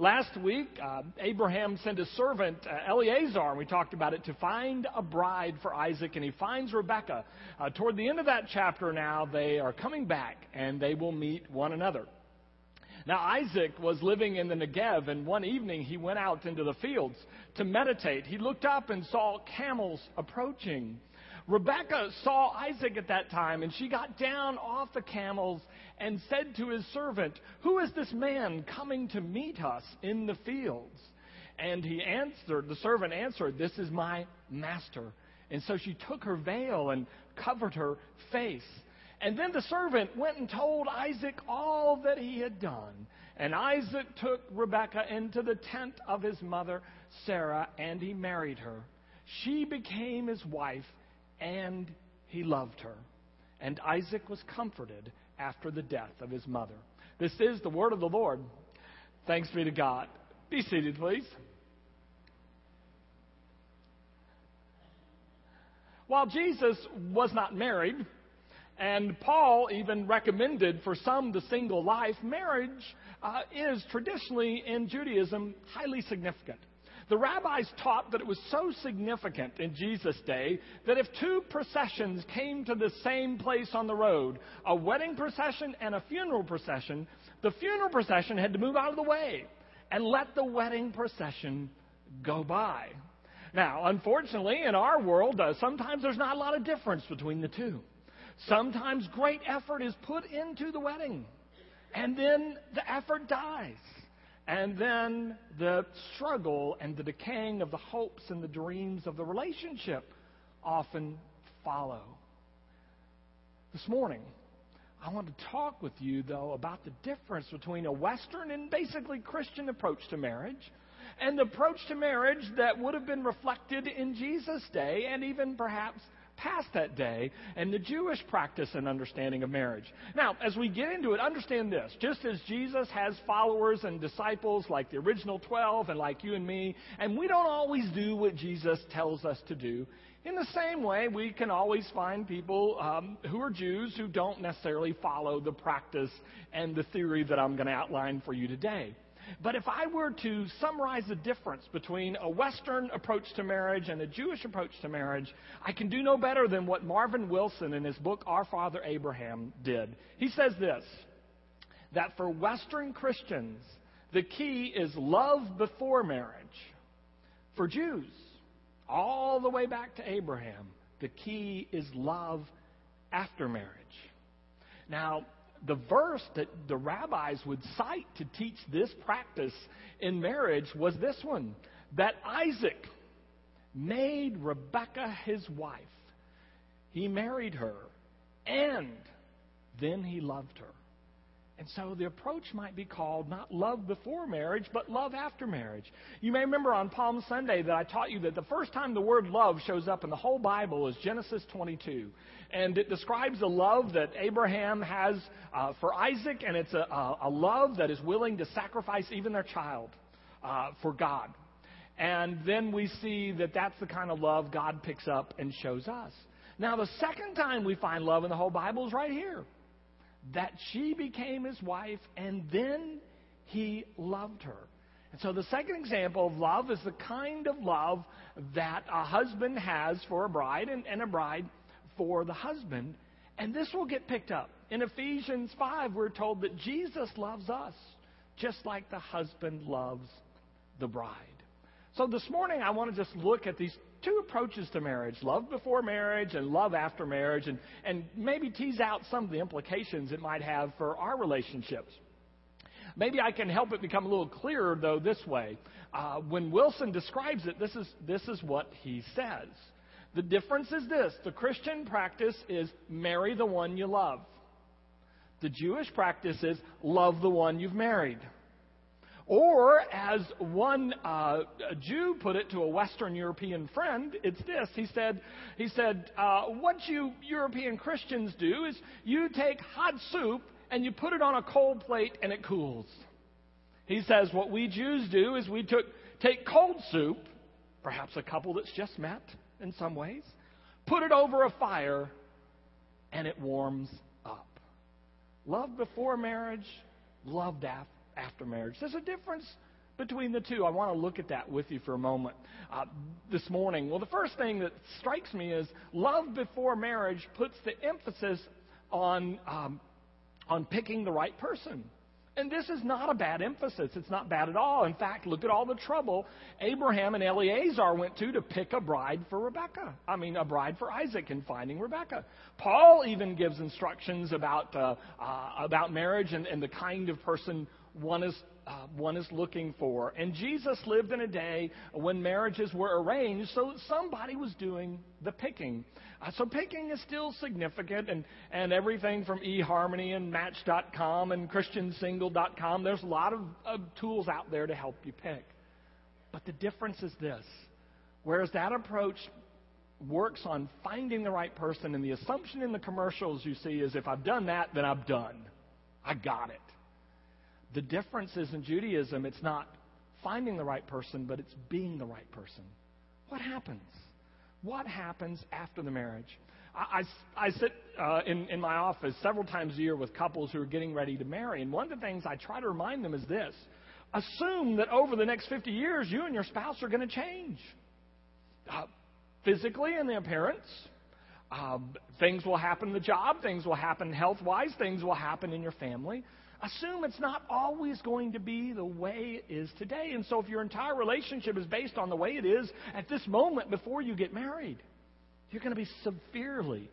Last week, uh, Abraham sent his servant uh, Eliezer, and we talked about it, to find a bride for Isaac, and he finds Rebekah. Uh, toward the end of that chapter now, they are coming back, and they will meet one another. Now, Isaac was living in the Negev, and one evening he went out into the fields to meditate. He looked up and saw camels approaching. Rebekah saw Isaac at that time, and she got down off the camels and said to his servant, Who is this man coming to meet us in the fields? And he answered, the servant answered, This is my master. And so she took her veil and covered her face. And then the servant went and told Isaac all that he had done. And Isaac took Rebekah into the tent of his mother, Sarah, and he married her. She became his wife and he loved her. And Isaac was comforted after the death of his mother. This is the word of the Lord. Thanks be to God. Be seated, please. While Jesus was not married, and Paul even recommended for some the single life, marriage uh, is traditionally in Judaism highly significant. The rabbis taught that it was so significant in Jesus' day that if two processions came to the same place on the road, a wedding procession and a funeral procession, the funeral procession had to move out of the way and let the wedding procession go by. Now, unfortunately, in our world, uh, sometimes there's not a lot of difference between the two. Sometimes great effort is put into the wedding, and then the effort dies. And then the struggle and the decaying of the hopes and the dreams of the relationship often follow. This morning, I want to talk with you, though, about the difference between a Western and basically Christian approach to marriage and the approach to marriage that would have been reflected in Jesus' day and even perhaps past that day and the Jewish practice and understanding of marriage. Now, as we get into it, understand this. Just as Jesus has followers and disciples like the original 12 and like you and me, and we don't always do what Jesus tells us to do, in the same way, we can always find people um, who are Jews who don't necessarily follow the practice and the theory that I'm going to outline for you today. But if I were to summarize the difference between a Western approach to marriage and a Jewish approach to marriage, I can do no better than what Marvin Wilson in his book Our Father Abraham did. He says this that for Western Christians, the key is love before marriage. For Jews, all the way back to Abraham, the key is love after marriage. Now, the verse that the rabbis would cite to teach this practice in marriage was this one that Isaac made Rebekah his wife. He married her, and then he loved her. And so the approach might be called not love before marriage, but love after marriage. You may remember on Palm Sunday that I taught you that the first time the word love shows up in the whole Bible is Genesis 22. And it describes the love that Abraham has uh, for Isaac, and it's a, a, love that is willing to sacrifice even their child uh, for God. And then we see that that's the kind of love God picks up and shows us. Now, the second time we find love in the whole Bible is right here that she became his wife, and then he loved her. And so the second example of love is the kind of love that a husband has for a bride and, and a bride for the husband. And this will get picked up. In Ephesians 5, we're told that Jesus loves us just like the husband loves the bride. So this morning, I want to just look at these two approaches to marriage love before marriage and love after marriage, and, and maybe tease out some of the implications it might have for our relationships. Maybe I can help it become a little clearer, though, this way. Uh, when Wilson describes it, this is, this is what he says. The difference is this the Christian practice is marry the one you love, the Jewish practice is love the one you've married. Or, as one uh, Jew put it to a Western European friend, it's this. He said, he said uh, What you European Christians do is you take hot soup and you put it on a cold plate and it cools. He says, What we Jews do is we took, take cold soup, perhaps a couple that's just met in some ways, put it over a fire, and it warms up. Love before marriage, loved after after marriage. There's a difference between the two. I want to look at that with you for a moment uh, this morning. Well, the first thing that strikes me is love before marriage puts the emphasis on, um, on picking the right person. And this is not a bad emphasis. It's not bad at all. In fact, look at all the trouble Abraham and Eliezer went to to pick a bride for Rebekah. I mean, a bride for Isaac in finding Rebekah. Paul even gives instructions about, uh, uh, about marriage and, and the kind of person one is uh, one is looking for. And Jesus lived in a day when marriages were arranged, so somebody was doing the picking. Uh, so picking is still significant, and, and everything from eHarmony and Match.com and ChristianSingle.com, there's a lot of, of tools out there to help you pick. But the difference is this whereas that approach works on finding the right person, and the assumption in the commercials you see is if I've done that, then I'm done. I got it. The difference is in Judaism, it's not finding the right person, but it's being the right person. What happens? What happens after the marriage? I, I, I sit uh, in, in my office several times a year with couples who are getting ready to marry, and one of the things I try to remind them is this assume that over the next 50 years, you and your spouse are going to change. Uh, physically in the appearance, uh, things will happen in the job, things will happen health wise, things will happen in your family assume it's not always going to be the way it is today. And so if your entire relationship is based on the way it is at this moment before you get married, you're going to be severely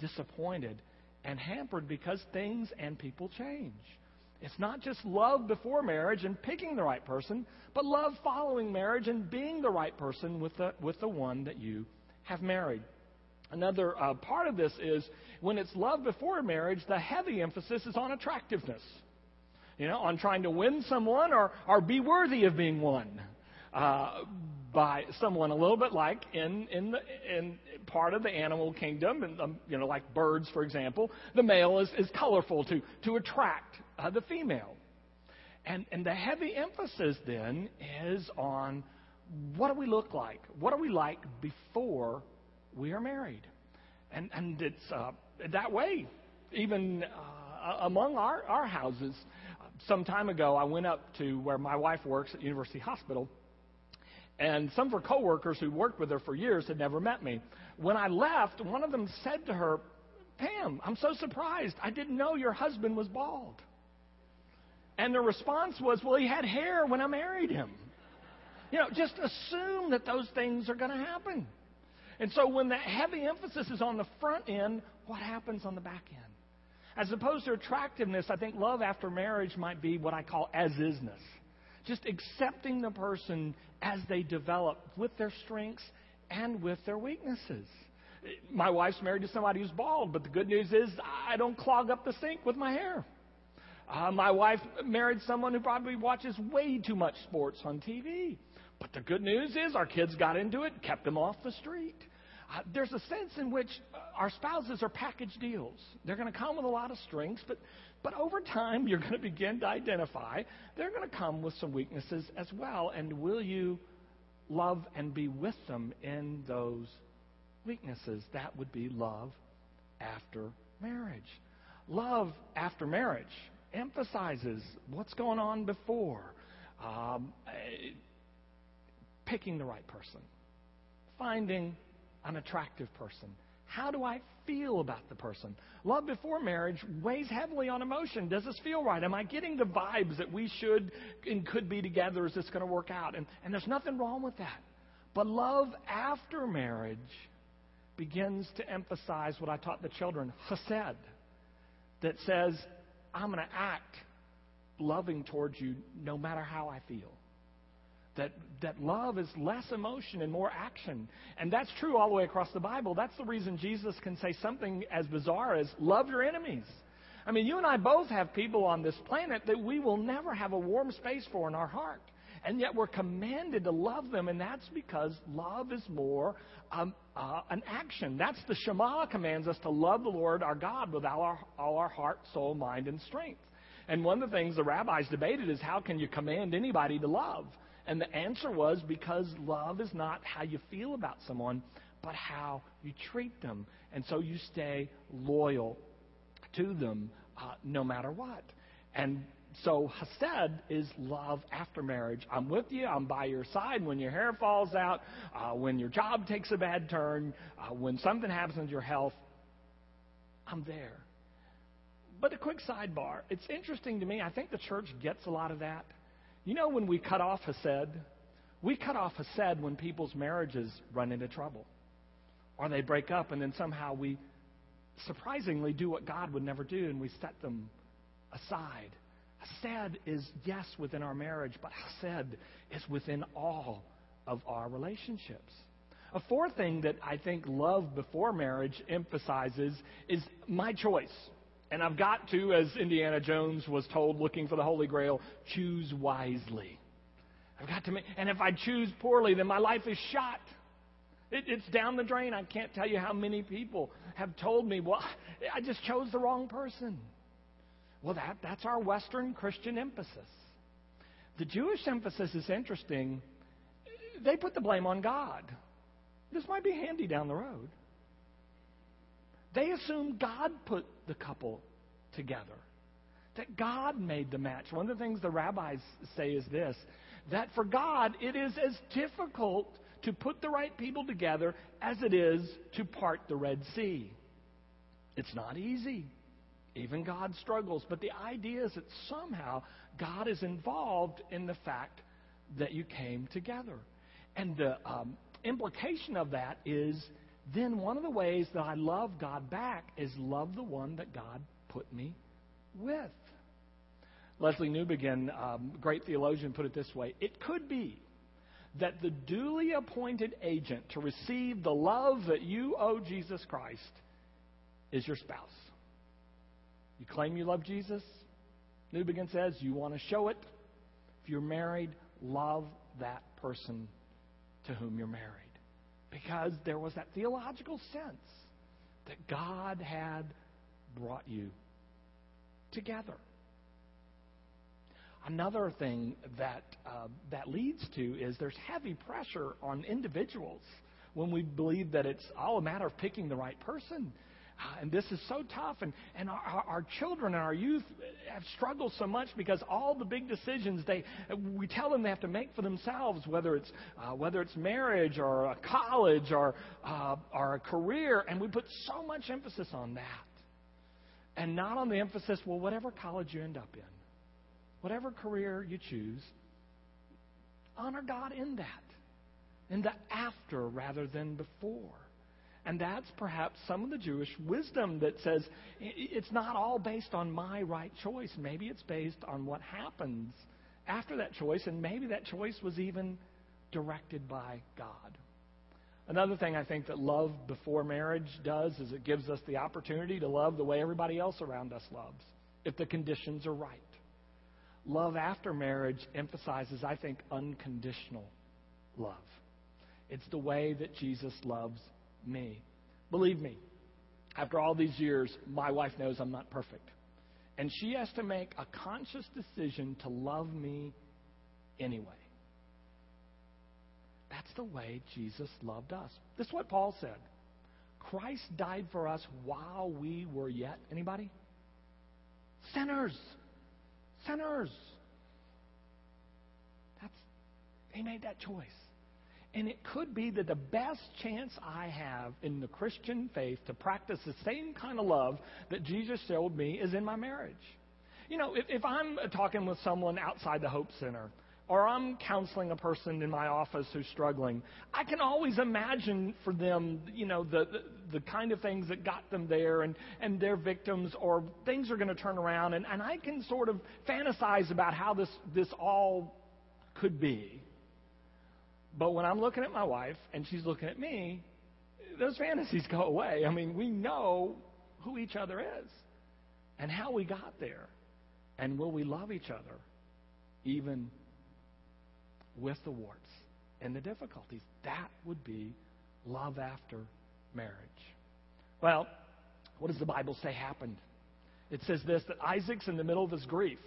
disappointed and hampered because things and people change. It's not just love before marriage and picking the right person, but love following marriage and being the right person with the, with the one that you have married. Another uh, part of this is when it's love before marriage, the heavy emphasis is on attractiveness. You know, on trying to win someone or, or be worthy of being won uh, by someone. A little bit like in, in, the, in part of the animal kingdom, and um, you know, like birds, for example, the male is, is colorful to, to attract uh, the female. And, and the heavy emphasis then is on what do we look like? What are we like before we are married. And, and it's uh, that way, even uh, among our, our houses. Some time ago, I went up to where my wife works at University Hospital, and some of her coworkers who worked with her for years had never met me. When I left, one of them said to her, Pam, I'm so surprised. I didn't know your husband was bald. And the response was, Well, he had hair when I married him. You know, just assume that those things are going to happen. And so when that heavy emphasis is on the front end, what happens on the back end? As opposed to attractiveness, I think love after marriage might be what I call as isness. Just accepting the person as they develop with their strengths and with their weaknesses. My wife's married to somebody who's bald, but the good news is I don't clog up the sink with my hair. Uh, my wife married someone who probably watches way too much sports on TV. But the good news is our kids got into it, kept them off the street. There's a sense in which uh, our spouses are package deals. They're going to come with a lot of strengths, but, but over time, you're going to begin to identify they're going to come with some weaknesses as well. And will you love and be with them in those weaknesses? That would be love after marriage. Love after marriage emphasizes what's going on before. Um, picking the right person, finding an attractive person. How do I feel about the person? Love before marriage weighs heavily on emotion. Does this feel right? Am I getting the vibes that we should and could be together? Is this going to work out? And, and there's nothing wrong with that. But love after marriage begins to emphasize what I taught the children chesed, that says, I'm going to act loving towards you no matter how I feel. That, that love is less emotion and more action. And that's true all the way across the Bible. That's the reason Jesus can say something as bizarre as, love your enemies. I mean, you and I both have people on this planet that we will never have a warm space for in our heart. And yet we're commanded to love them, and that's because love is more um, uh, an action. That's the Shema commands us to love the Lord our God with all our, all our heart, soul, mind, and strength. And one of the things the rabbis debated is how can you command anybody to love? And the answer was because love is not how you feel about someone, but how you treat them. And so you stay loyal to them uh, no matter what. And so Hesed is love after marriage. I'm with you. I'm by your side when your hair falls out, uh, when your job takes a bad turn, uh, when something happens with your health. I'm there. But a quick sidebar. It's interesting to me. I think the church gets a lot of that. You know, when we cut off Hesed, we cut off Hesed when people's marriages run into trouble or they break up, and then somehow we surprisingly do what God would never do and we set them aside. Hesed is, yes, within our marriage, but Hesed is within all of our relationships. A fourth thing that I think love before marriage emphasizes is my choice. And I've got to, as Indiana Jones was told looking for the Holy Grail, choose wisely. I've got to make, and if I choose poorly, then my life is shot. It, it's down the drain. I can't tell you how many people have told me, well, I just chose the wrong person. Well, that, that's our Western Christian emphasis. The Jewish emphasis is interesting. They put the blame on God. This might be handy down the road. They assume God put the couple together, that God made the match. One of the things the rabbis say is this that for God, it is as difficult to put the right people together as it is to part the Red Sea. It's not easy. Even God struggles. But the idea is that somehow God is involved in the fact that you came together. And the um, implication of that is then one of the ways that I love God back is love the one that God put me with. Lesslie Newbigin, um, great theologian, put it this way It could be that the duly appointed agent to receive the love that you owe Jesus Christ is your spouse. You claim you love Jesus? Newbigin says you want to show it. If you're married, love that person to whom you're married. Because there was that theological sense that God had brought you together. Another thing that uh, that leads to is there's heavy pressure on individuals when we believe that it's all a matter of picking the right person. Uh, and this is so tough, and, and our, our children and our youth have struggled so much because all the big decisions they we tell them they have to make for themselves, whether it's uh, whether it's marriage or a college or uh, or a career, and we put so much emphasis on that, and not on the emphasis. Well, whatever college you end up in, whatever career you choose, honor God in that, in the after rather than before. And that's perhaps some of the Jewish wisdom that says it's not all based on my right choice. Maybe it's based on what happens after that choice, and maybe that choice was even directed by God. Another thing I think that love before marriage does is it gives us the opportunity to love the way everybody else around us loves, if the conditions are right. Love after marriage emphasizes, I think, unconditional love. It's the way that Jesus loves me. Believe me, after all these years, my wife knows I'm not perfect. And she has to make a conscious decision to love me anyway. That's the way Jesus loved us. This is what Paul said. Christ died for us while we were yet anybody? Sinners. Sinners. That's they made that choice. And it could be that the best chance I have in the Christian faith to practice the same kind of love that Jesus showed me is in my marriage. You know, if, if I'm talking with someone outside the Hope Center, or I'm counseling a person in my office who's struggling, I can always imagine for them, you know, the, the, the kind of things that got them there and, and their victims or things are going to turn around. And, and I can sort of fantasize about how this, this all could be. But when I'm looking at my wife and she's looking at me, those fantasies go away. I mean, we know who each other is and how we got there. And will we love each other even with the warts and the difficulties? That would be love after marriage. Well, what does the Bible say happened? It says this that Isaac's in the middle of his grief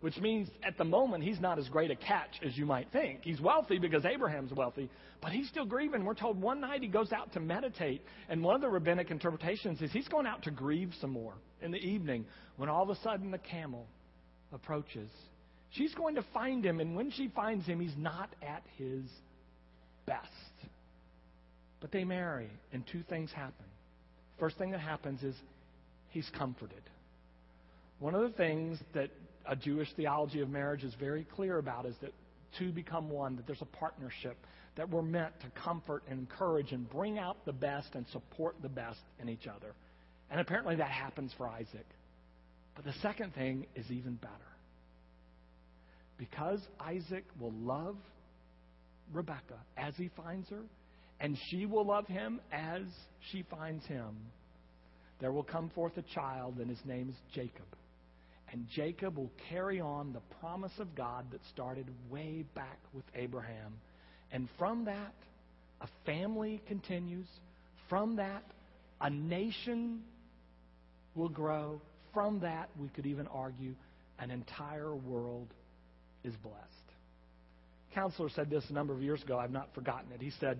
which means at the moment he's not as great a catch as you might think. He's wealthy because Abraham's wealthy, but he's still grieving. We're told one night he goes out to meditate, and one of the rabbinic interpretations is he's going out to grieve some more in the evening when all of a sudden the camel approaches, she's going to find him, and when she finds him, he's not at his best. But they marry, and two things happen. First thing that happens is he's comforted. One of the things that a Jewish theology of marriage is very clear about is that two become one, that there's a partnership, that we're meant to comfort and encourage and bring out the best and support the best in each other. And apparently that happens for Isaac. But the second thing is even better. Because Isaac will love Rebekah as he finds her, and she will love him as she finds him, there will come forth a child, and his name is Jacob. And Jacob will carry on the promise of God that started way back with Abraham. And from that, a family continues. From that, a nation will grow. From that, we could even argue an entire world is blessed. Counselor said this a number of years ago. I've not forgotten it. He said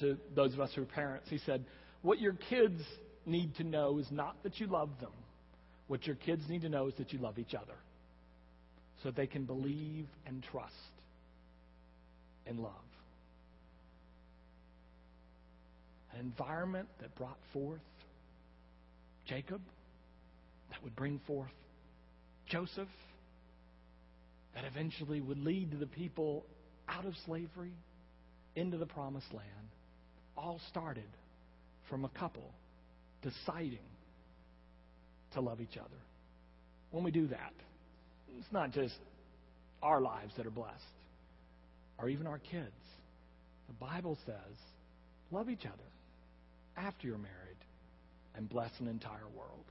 to those of us who are parents, he said, What your kids need to know is not that you love them. What your kids need to know is that you love each other so they can believe and trust and love. An environment that brought forth Jacob, that would bring forth Joseph, that eventually would lead the people out of slavery into the promised land, all started from a couple deciding to love each other. When we do that, it's not just our lives that are blessed, or even our kids. The Bible says, love each other after you're married and bless an entire world.